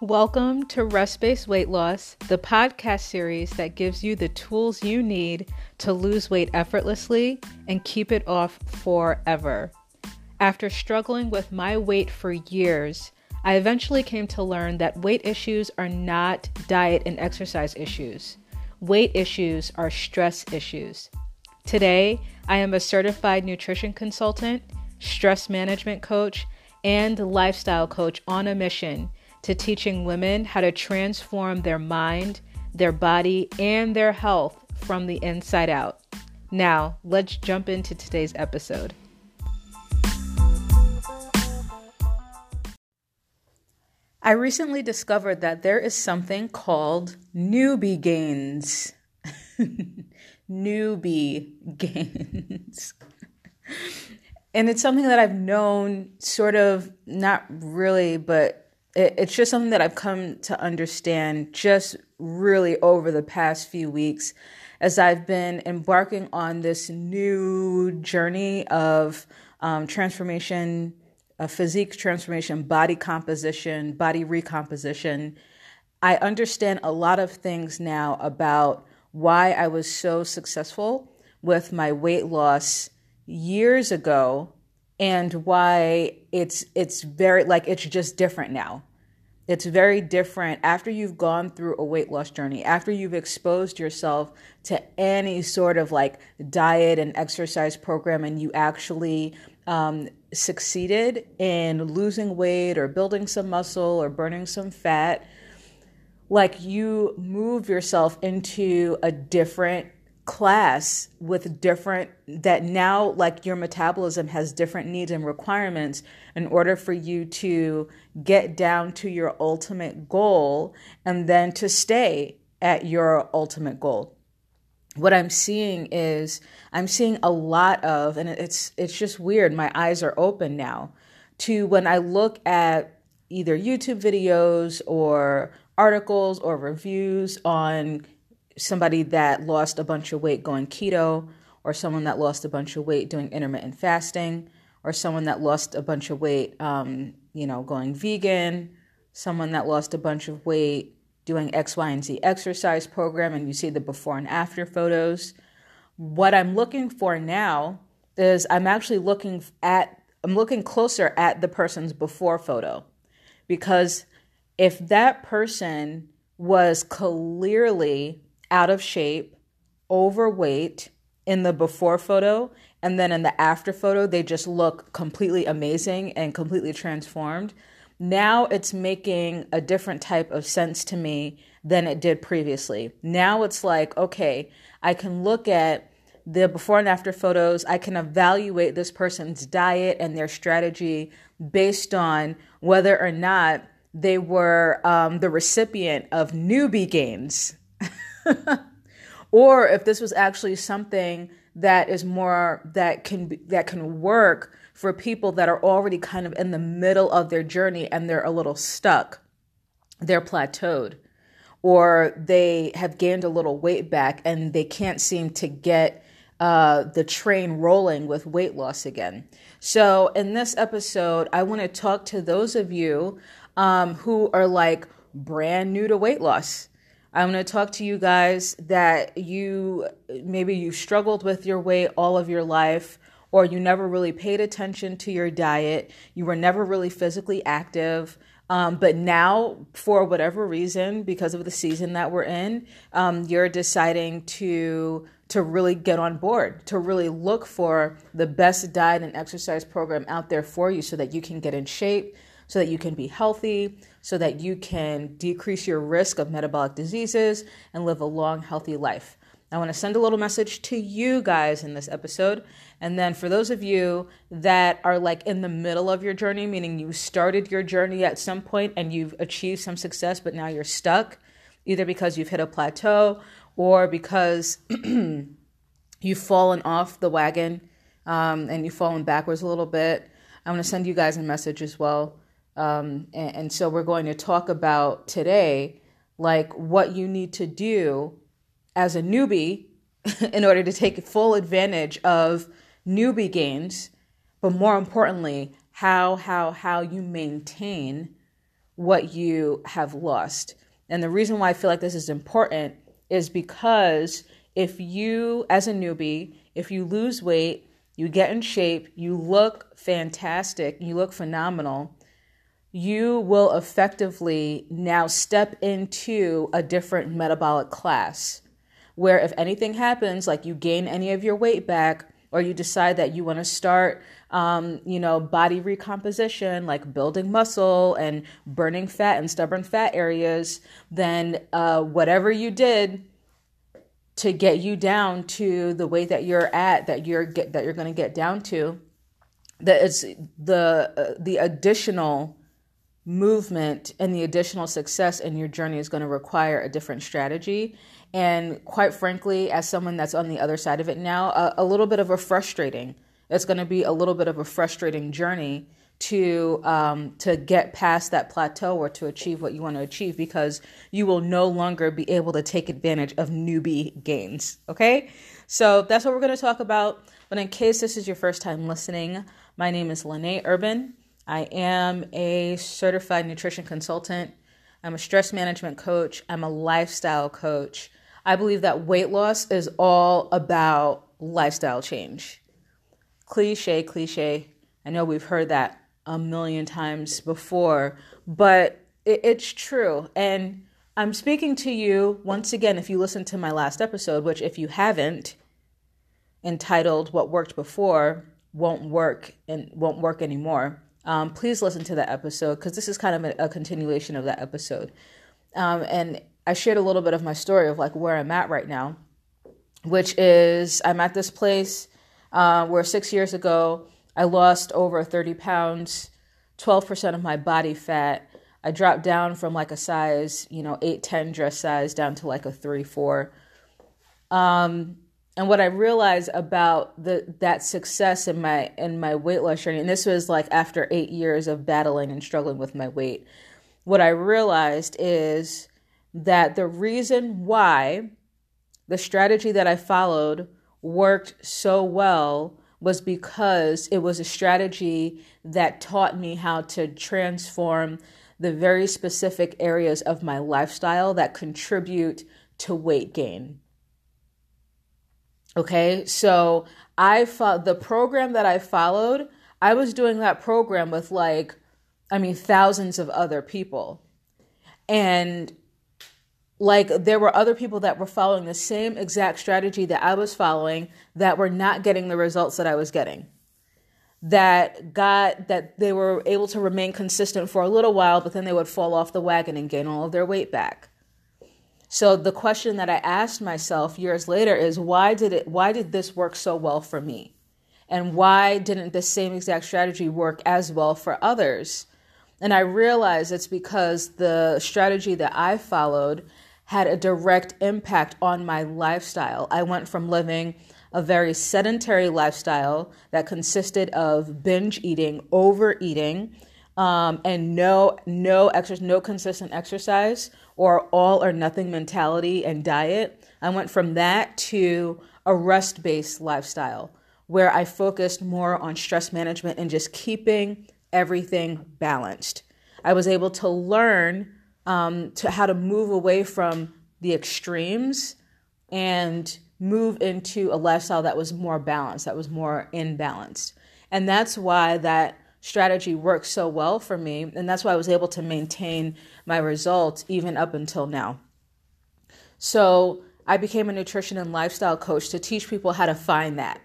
Welcome to Rest Based Weight Loss, the podcast series that gives you the tools you need to lose weight effortlessly and keep it off forever. After struggling with my weight for years, I eventually came to learn that weight issues are not diet and exercise issues. Weight issues are stress issues. Today, I am a certified nutrition consultant, stress management coach, and lifestyle coach on a mission to teaching women how to transform their mind, their body, and their health from the inside out. Now, let's jump into today's episode. I recently discovered that there is something called newbie gains. newbie gains. and it's something that I've known sort of, not really, but it's just something that I've come to understand just really over the past few weeks as I've been embarking on this new journey of um, transformation, uh, physique transformation, body composition, body recomposition. I understand a lot of things now about why I was so successful with my weight loss years ago and why it's it's very like it's just different now. It's very different after you've gone through a weight loss journey, after you've exposed yourself to any sort of like diet and exercise program, and you actually um, succeeded in losing weight or building some muscle or burning some fat. Like you move yourself into a different class with different that now like your metabolism has different needs and requirements in order for you to get down to your ultimate goal and then to stay at your ultimate goal. What i'm seeing is i'm seeing a lot of and it's it's just weird my eyes are open now to when i look at either youtube videos or articles or reviews on somebody that lost a bunch of weight going keto, or someone that lost a bunch of weight doing intermittent fasting, or someone that lost a bunch of weight, um, you know, going vegan, someone that lost a bunch of weight doing X, Y, and Z exercise program, and you see the before and after photos. What I'm looking for now is I'm actually looking at I'm looking closer at the person's before photo because if that person was clearly out of shape, overweight in the before photo, and then in the after photo, they just look completely amazing and completely transformed. Now it's making a different type of sense to me than it did previously. Now it's like, okay, I can look at the before and after photos. I can evaluate this person's diet and their strategy based on whether or not they were um, the recipient of newbie gains or if this was actually something that is more that can be, that can work for people that are already kind of in the middle of their journey and they're a little stuck they're plateaued or they have gained a little weight back and they can't seem to get uh, the train rolling with weight loss again. So, in this episode, I want to talk to those of you um, who are like brand new to weight loss. I'm going to talk to you guys that you maybe you struggled with your weight all of your life or you never really paid attention to your diet, you were never really physically active. Um, but now, for whatever reason, because of the season that we're in, um, you're deciding to to really get on board, to really look for the best diet and exercise program out there for you, so that you can get in shape, so that you can be healthy, so that you can decrease your risk of metabolic diseases and live a long, healthy life. I want to send a little message to you guys in this episode. And then for those of you that are like in the middle of your journey, meaning you started your journey at some point and you've achieved some success, but now you're stuck, either because you've hit a plateau or because you've fallen off the wagon um, and you've fallen backwards a little bit. I want to send you guys a message as well um, and, and so we're going to talk about today, like what you need to do as a newbie in order to take full advantage of newbie gains, but more importantly, how how how you maintain what you have lost. And the reason why I feel like this is important is because if you, as a newbie, if you lose weight, you get in shape, you look fantastic, you look phenomenal, you will effectively now step into a different metabolic class where if anything happens, like you gain any of your weight back, or you decide that you want to start, um, you know, body recomposition, like building muscle and burning fat and stubborn fat areas, then uh, whatever you did to get you down to the weight that you're at, that you're get, that you're going to get down to, that it's the uh, the additional movement and the additional success in your journey is going to require a different strategy and quite frankly, as someone that's on the other side of it now, a, a little bit of a frustrating. It's going to be a little bit of a frustrating journey to um, to get past that plateau or to achieve what you want to achieve because you will no longer be able to take advantage of newbie gains. Okay, so that's what we're going to talk about. But in case this is your first time listening, my name is Lene Urban. I am a certified nutrition consultant. I'm a stress management coach. I'm a lifestyle coach. I believe that weight loss is all about lifestyle change. Cliche, cliche. I know we've heard that a million times before, but it, it's true. And I'm speaking to you once again, if you listened to my last episode, which if you haven't, entitled What Worked Before Won't Work and Won't Work Anymore. Um, please listen to that episode because this is kind of a, a continuation of that episode. Um, and I shared a little bit of my story of like where I'm at right now, which is I'm at this place uh, where six years ago I lost over 30 pounds, 12% of my body fat. I dropped down from like a size, you know, 8, 10 dress size down to like a 3, 4. Um, and what I realized about the that success in my in my weight loss journey, and this was like after eight years of battling and struggling with my weight, what I realized is that the reason why the strategy that I followed worked so well was because it was a strategy that taught me how to transform the very specific areas of my lifestyle that contribute to weight gain. Okay, so I fo- the program that I followed, I was doing that program with like, I mean, thousands of other people. And like there were other people that were following the same exact strategy that I was following that were not getting the results that I was getting. That got that they were able to remain consistent for a little while, but then they would fall off the wagon and gain all of their weight back. So the question that I asked myself years later is why did it why did this work so well for me? And why didn't the same exact strategy work as well for others? And I realized it's because the strategy that I followed had a direct impact on my lifestyle. I went from living a very sedentary lifestyle that consisted of binge eating, overeating, um, and no no exercise, no consistent exercise, or all or nothing mentality and diet. I went from that to a rest based lifestyle where I focused more on stress management and just keeping everything balanced. I was able to learn um, to how to move away from the extremes and move into a lifestyle that was more balanced, that was more in balance. And that's why that strategy worked so well for me. And that's why I was able to maintain my results even up until now. So I became a nutrition and lifestyle coach to teach people how to find that,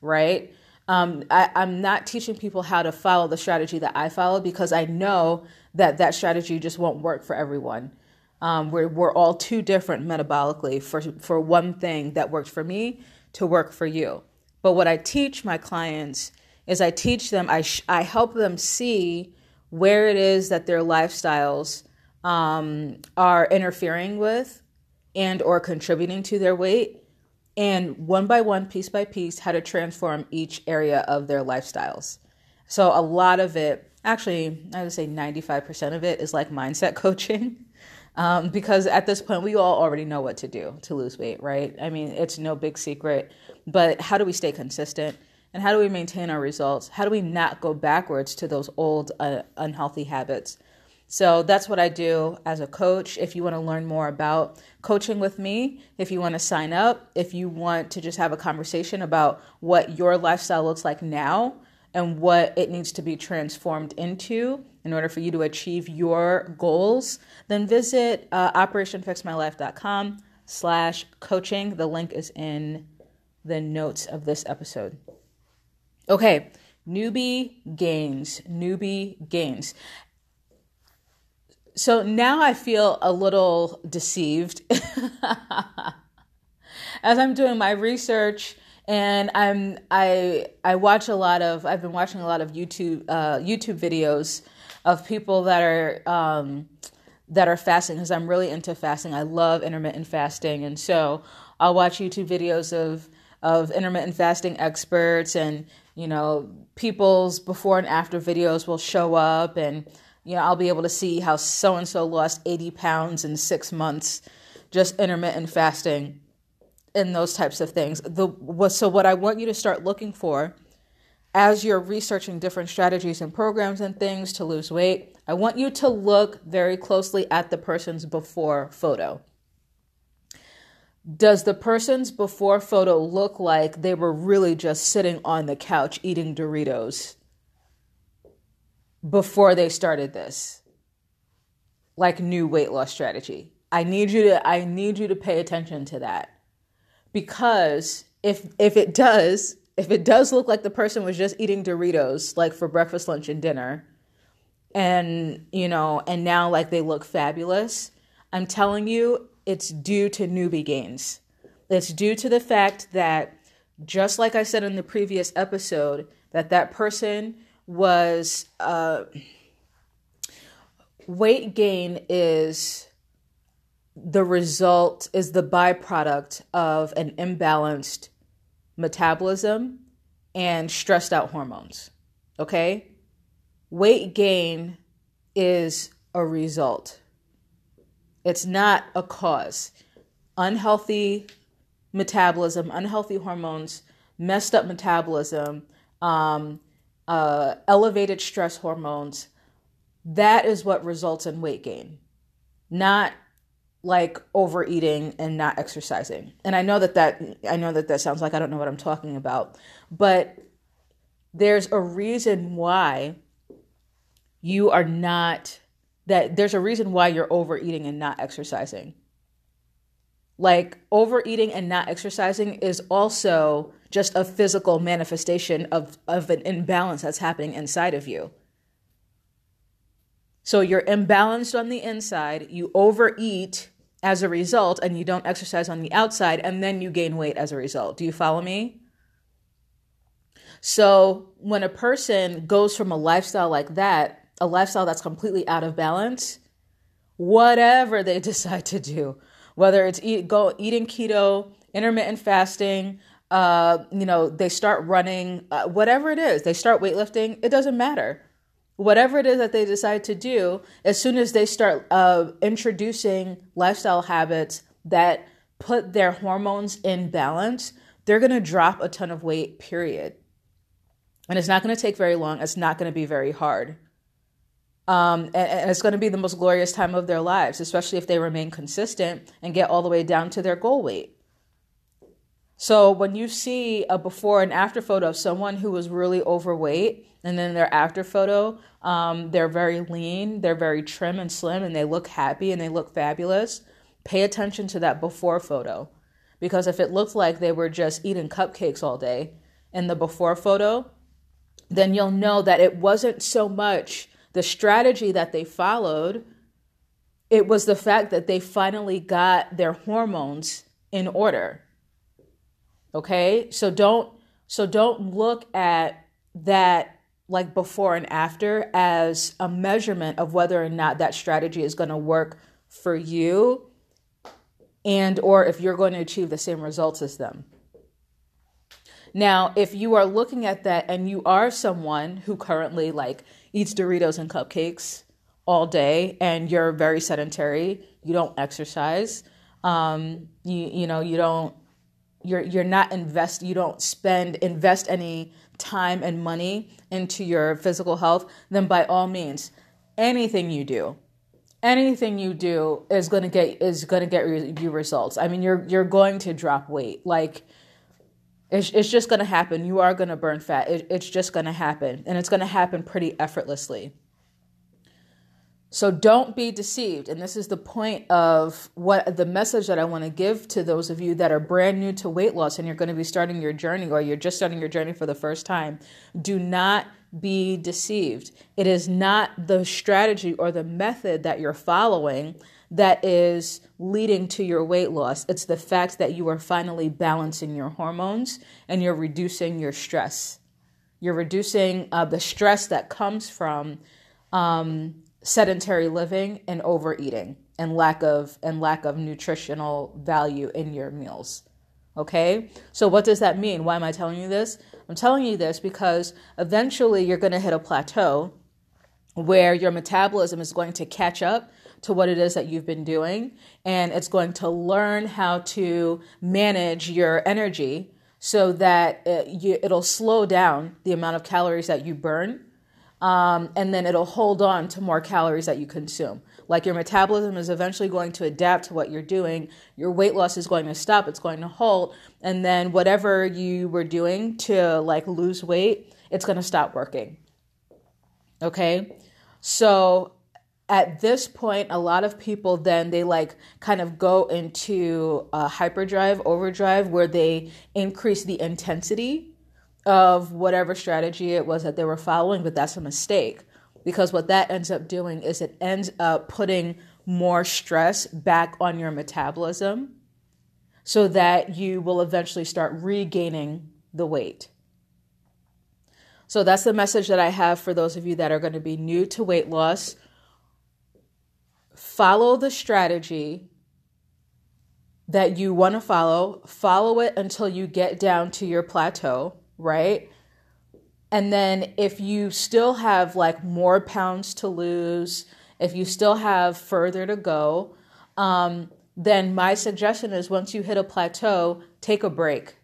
right? Um, I, I'm not teaching people how to follow the strategy that I followed because I know that that strategy just won't work for everyone. Um, we're, we're all too different metabolically for, for one thing that worked for me to work for you. But what I teach my clients is I teach them, I, sh- I help them see where it is that their lifestyles um, are interfering with and or contributing to their weight and one by one piece by piece how to transform each area of their lifestyles. So a lot of it actually i would say 95% of it is like mindset coaching um, because at this point we all already know what to do to lose weight right? I mean it's no big secret but how do we stay consistent and how do we maintain our results how do we not go backwards to those old uh, unhealthy habits So that's what I do as a coach. If you want to learn more about coaching with me, if you want to sign up, if you want to just have a conversation about what your lifestyle looks like now and what it needs to be transformed into in order for you to achieve your goals, then visit uh, operationfixmylife.com slash coaching. The link is in the notes of this episode. Okay, newbie gains, newbie gains. So now I feel a little deceived. As I'm doing my research and I'm I I watch a lot of I've been watching a lot of YouTube uh, YouTube videos of people that are um, that are fasting because I'm really into fasting. I love intermittent fasting, and so I'll watch YouTube videos of of intermittent fasting experts and you know people's before and after videos will show up and you know, I'll be able to see how so and so lost 80 pounds in six months, just intermittent fasting and those types of things. The so what I want you to start looking for as you're researching different strategies and programs and things to lose weight, I want you to look very closely at the person's before photo. Does the person's before photo look like they were really just sitting on the couch eating Doritos? before they started this like new weight loss strategy. I need you to I need you to pay attention to that. Because if if it does, if it does look like the person was just eating Doritos like for breakfast, lunch and dinner and you know, and now like they look fabulous, I'm telling you it's due to newbie gains. It's due to the fact that just like I said in the previous episode that that person was uh, weight gain is the result is the byproduct of an imbalanced metabolism and stressed out hormones okay weight gain is a result it's not a cause unhealthy metabolism unhealthy hormones messed up metabolism um, uh, elevated stress hormones, that is what results in weight gain, not like overeating and not exercising. And I know that that I know that that sounds like I don't know what I'm talking about, but there's a reason why you are not that there's a reason why you're overeating and not exercising. Like overeating and not exercising is also just a physical manifestation of, of an imbalance that's happening inside of you. So you're imbalanced on the inside, you overeat as a result, and you don't exercise on the outside, and then you gain weight as a result. Do you follow me? So when a person goes from a lifestyle like that, a lifestyle that's completely out of balance, whatever they decide to do, whether it's eat, go eating keto, intermittent fasting, uh, you know, they start running, uh, whatever it is, they start weightlifting, it doesn't matter. Whatever it is that they decide to do, as soon as they start uh, introducing lifestyle habits that put their hormones in balance, they're going to drop a ton of weight, period. And it's not going to take very long. It's not going to be very hard. Um, and, and, it's going to be the most glorious time of their lives, especially if they remain consistent and get all the way down to their goal weight. So when you see a before and after photo of someone who was really overweight, and then their after photo, um, they're very lean, they're very trim and slim, and they look happy and they look fabulous. Pay attention to that before photo, because if it looked like they were just eating cupcakes all day in the before photo, then you'll know that it wasn't so much the strategy that they followed, it was the fact that they finally got their hormones in order Okay? So don't so don't look at that like before and after as a measurement of whether or not that strategy is going to work for you and or if you're going to achieve the same results as them. Now, if you are looking at that and you are someone who currently like eats Doritos and cupcakes all day and you're very sedentary, you don't exercise, um, you you know, you don't you're you're not invest you don't spend invest any time and money into your physical health then by all means anything you do, anything you do is to get is to get you results. I mean, you're you're going to drop weight. Like it's it's just going to happen. You are going to burn fat. It, it's just going to happen, and it's going to happen pretty effortlessly. So don't be deceived. And this is the point of what the message that I want to give to those of you that are brand new to weight loss and you're going to be starting your journey or you're just starting your journey for the first time. Do not be deceived. It is not the strategy or the method that you're following that is leading to your weight loss. It's the fact that you are finally balancing your hormones and you're reducing your stress. You're reducing uh, the stress that comes from um, sedentary living and overeating and lack of and lack of nutritional value in your meals. Okay? So what does that mean? Why am I telling you this? I'm telling you this because eventually you're going to hit a plateau where your metabolism is going to catch up to what it is that you've been doing and it's going to learn how to manage your energy so that it, you, it'll slow down the amount of calories that you burn um, and then it'll hold on to more calories that you consume. Like your metabolism is eventually going to adapt to what you're doing. Your weight loss is going to stop. It's going to halt, and then whatever you were doing to like lose weight, it's going to stop working. Okay, so at this point, a lot of people then they like kind of go into a hyperdrive, overdrive, where they increase the intensity of whatever strategy it was that they were following, but that's a mistake because what that ends up doing is it ends up putting more stress back on your metabolism so that you will eventually start regaining the weight. So that's the message that I have for those of you that are going to be new to weight loss. Follow the strategy that you want to follow, follow it until you get down to your plateau right? And then if you still have like more pounds to lose, if you still have further to go, um, then my suggestion is once you hit a plateau, take a break.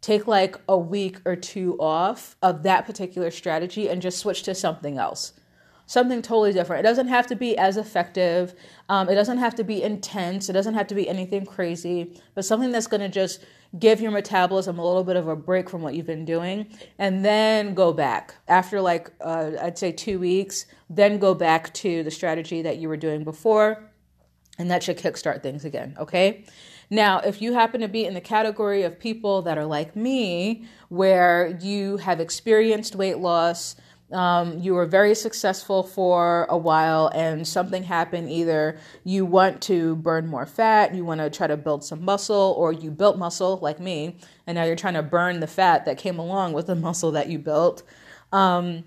Take like a week or two off of that particular strategy and just switch to something else something totally different. It doesn't have to be as effective. Um, it doesn't have to be intense. It doesn't have to be anything crazy, but something that's going to just give your metabolism a little bit of a break from what you've been doing and then go back after like uh, i'd say two weeks then go back to the strategy that you were doing before and that should kickstart things again okay now if you happen to be in the category of people that are like me where you have experienced weight loss um, you were very successful for a while and something happened. Either you want to burn more fat you want to try to build some muscle or you built muscle like me and now you're trying to burn the fat that came along with the muscle that you built. Um,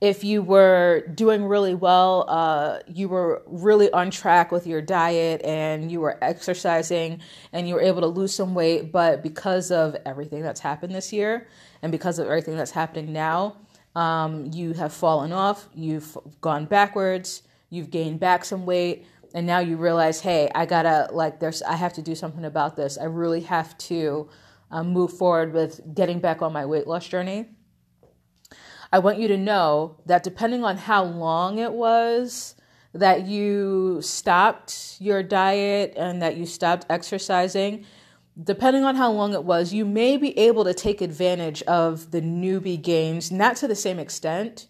if you were doing really well, uh, you were really on track with your diet and you were exercising and you were able to lose some weight, but because of everything that's happened this year and because of everything that's happening now, um, you have fallen off, you've gone backwards, you've gained back some weight, and now you realize, hey, I gotta like there's I have to do something about this. I really have to um, move forward with getting back on my weight loss journey. I want you to know that depending on how long it was that you stopped your diet and that you stopped exercising, depending on how long it was, you may be able to take advantage of the newbie gains, not to the same extent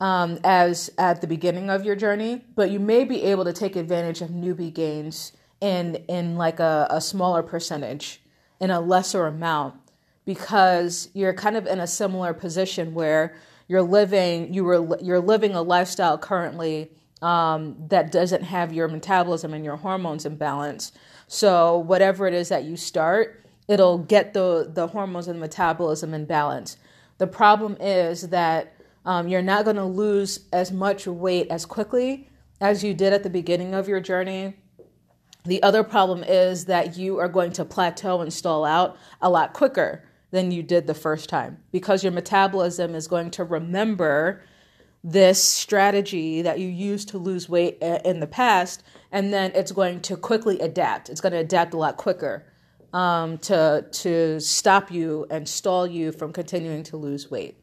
um, as at the beginning of your journey, but you may be able to take advantage of newbie gains in in like a, a smaller percentage, in a lesser amount, because you're kind of in a similar position where you're living you were you're living a lifestyle currently um, that doesn't have your metabolism and your hormones in balance so whatever it is that you start, it'll get the the hormones and metabolism in balance. The problem is that um, you're not going to lose as much weight as quickly as you did at the beginning of your journey. The other problem is that you are going to plateau and stall out a lot quicker than you did the first time because your metabolism is going to remember this strategy that you used to lose weight in the past, and then it's going to quickly adapt. It's going to adapt a lot quicker um, to to stop you and stall you from continuing to lose weight.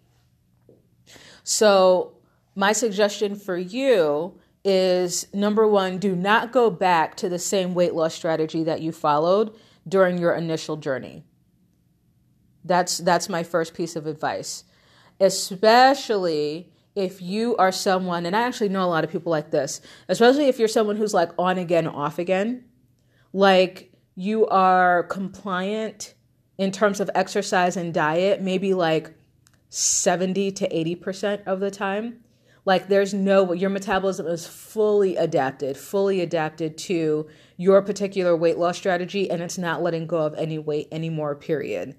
So my suggestion for you is number one, do not go back to the same weight loss strategy that you followed during your initial journey. That's that's my first piece of advice. Especially if you are someone, and I actually know a lot of people like this, especially if you're someone who's like on again, off again, like you are compliant in terms of exercise and diet, maybe like 70 to 80% of the time. Like there's no your metabolism is fully adapted, fully adapted to your particular weight loss strategy and it's not letting go of any weight anymore period.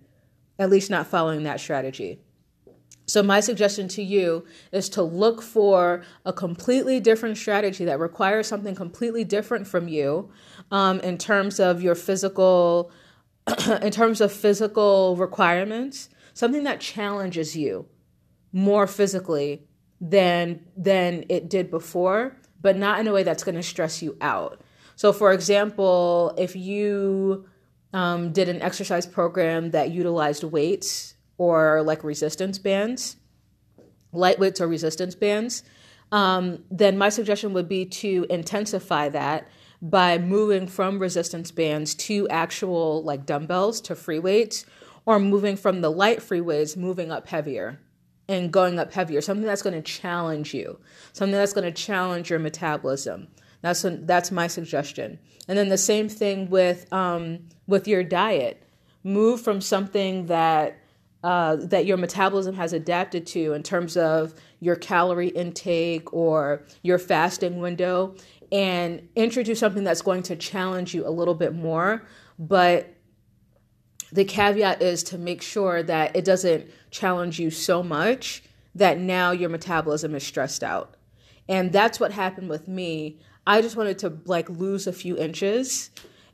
At least not following that strategy. So, my suggestion to you is to look for a completely different strategy that requires something completely different from you um, in terms of your physical, in terms of physical requirements, something that challenges you more physically than than it did before, but not in a way that's going to stress you out. So, for example, if you um, did an exercise program that utilized weights or like resistance bands, light weights or resistance bands, um, then my suggestion would be to intensify that by moving from resistance bands to actual like dumbbells to free weights or moving from the light free weights moving up heavier and going up heavier something that's going to challenge you something that's going to challenge your metabolism. That's that's my suggestion. And then the same thing with um, with your diet. Move from something that uh, that your metabolism has adapted to in terms of your calorie intake or your fasting window and introduce something that's going to challenge you a little bit more. But the caveat is to make sure that it doesn't challenge you so much that now your metabolism is stressed out. And that's what happened with me. I just wanted to like lose a few inches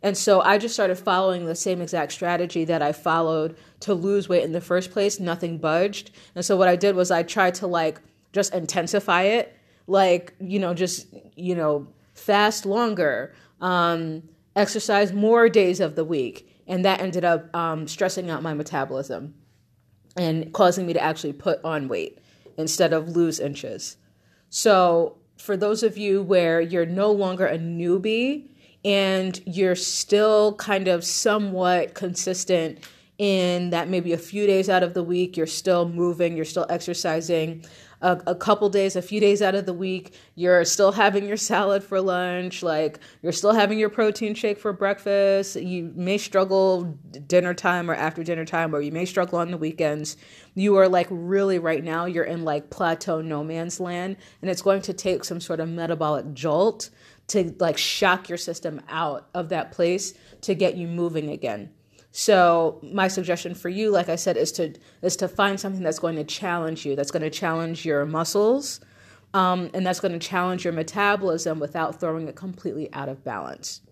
and so I just started following the same exact strategy that I followed to lose weight in the first place. Nothing budged. And so what I did was I tried to like just intensify it, like, you know, just, you know, fast longer, um, exercise more days of the week. And that ended up um, stressing out my metabolism and causing me to actually put on weight instead of lose inches. So, for those of you where you're no longer a newbie, and you're still kind of somewhat consistent in that maybe a few days out of the week you're still moving, you're still exercising. A, a, couple days, a few days out of the week, you're still having your salad for lunch, like you're still having your protein shake for breakfast. You may struggle dinner time or after dinner time, or you may struggle on the weekends. You are like really right now, you're in like plateau no man's land, and it's going to take some sort of metabolic jolt to like shock your system out of that place to get you moving again. So my suggestion for you, like I said, is to is to find something that's going to challenge you, that's going to challenge your muscles, um, and that's going to challenge your metabolism without throwing it completely out of balance.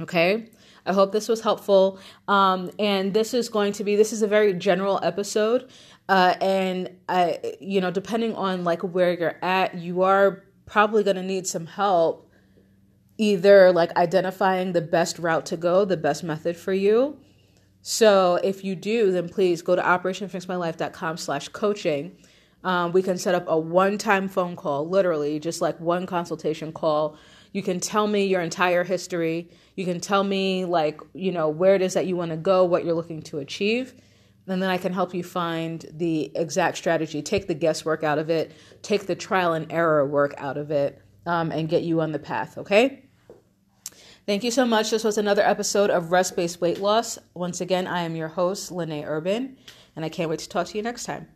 Okay, I hope this was helpful. Um, and this is going to be this is a very general episode, uh, and I, you know, depending on like where you're at, you are probably going to need some help either like identifying the best route to go, the best method for you. So if you do, then please go to operationfixmylife.com slash coaching. Um, we can set up a one-time phone call, literally just like one consultation call. You can tell me your entire history. You can tell me like, you know, where it is that you want to go, what you're looking to achieve and then I can help you find the exact strategy, take the guesswork out of it, take the trial and error work out of it, um, and get you on the path, okay? Thank you so much. This was another episode of Rest Based Weight Loss. Once again, I am your host, Lene Urban, and I can't wait to talk to you next time.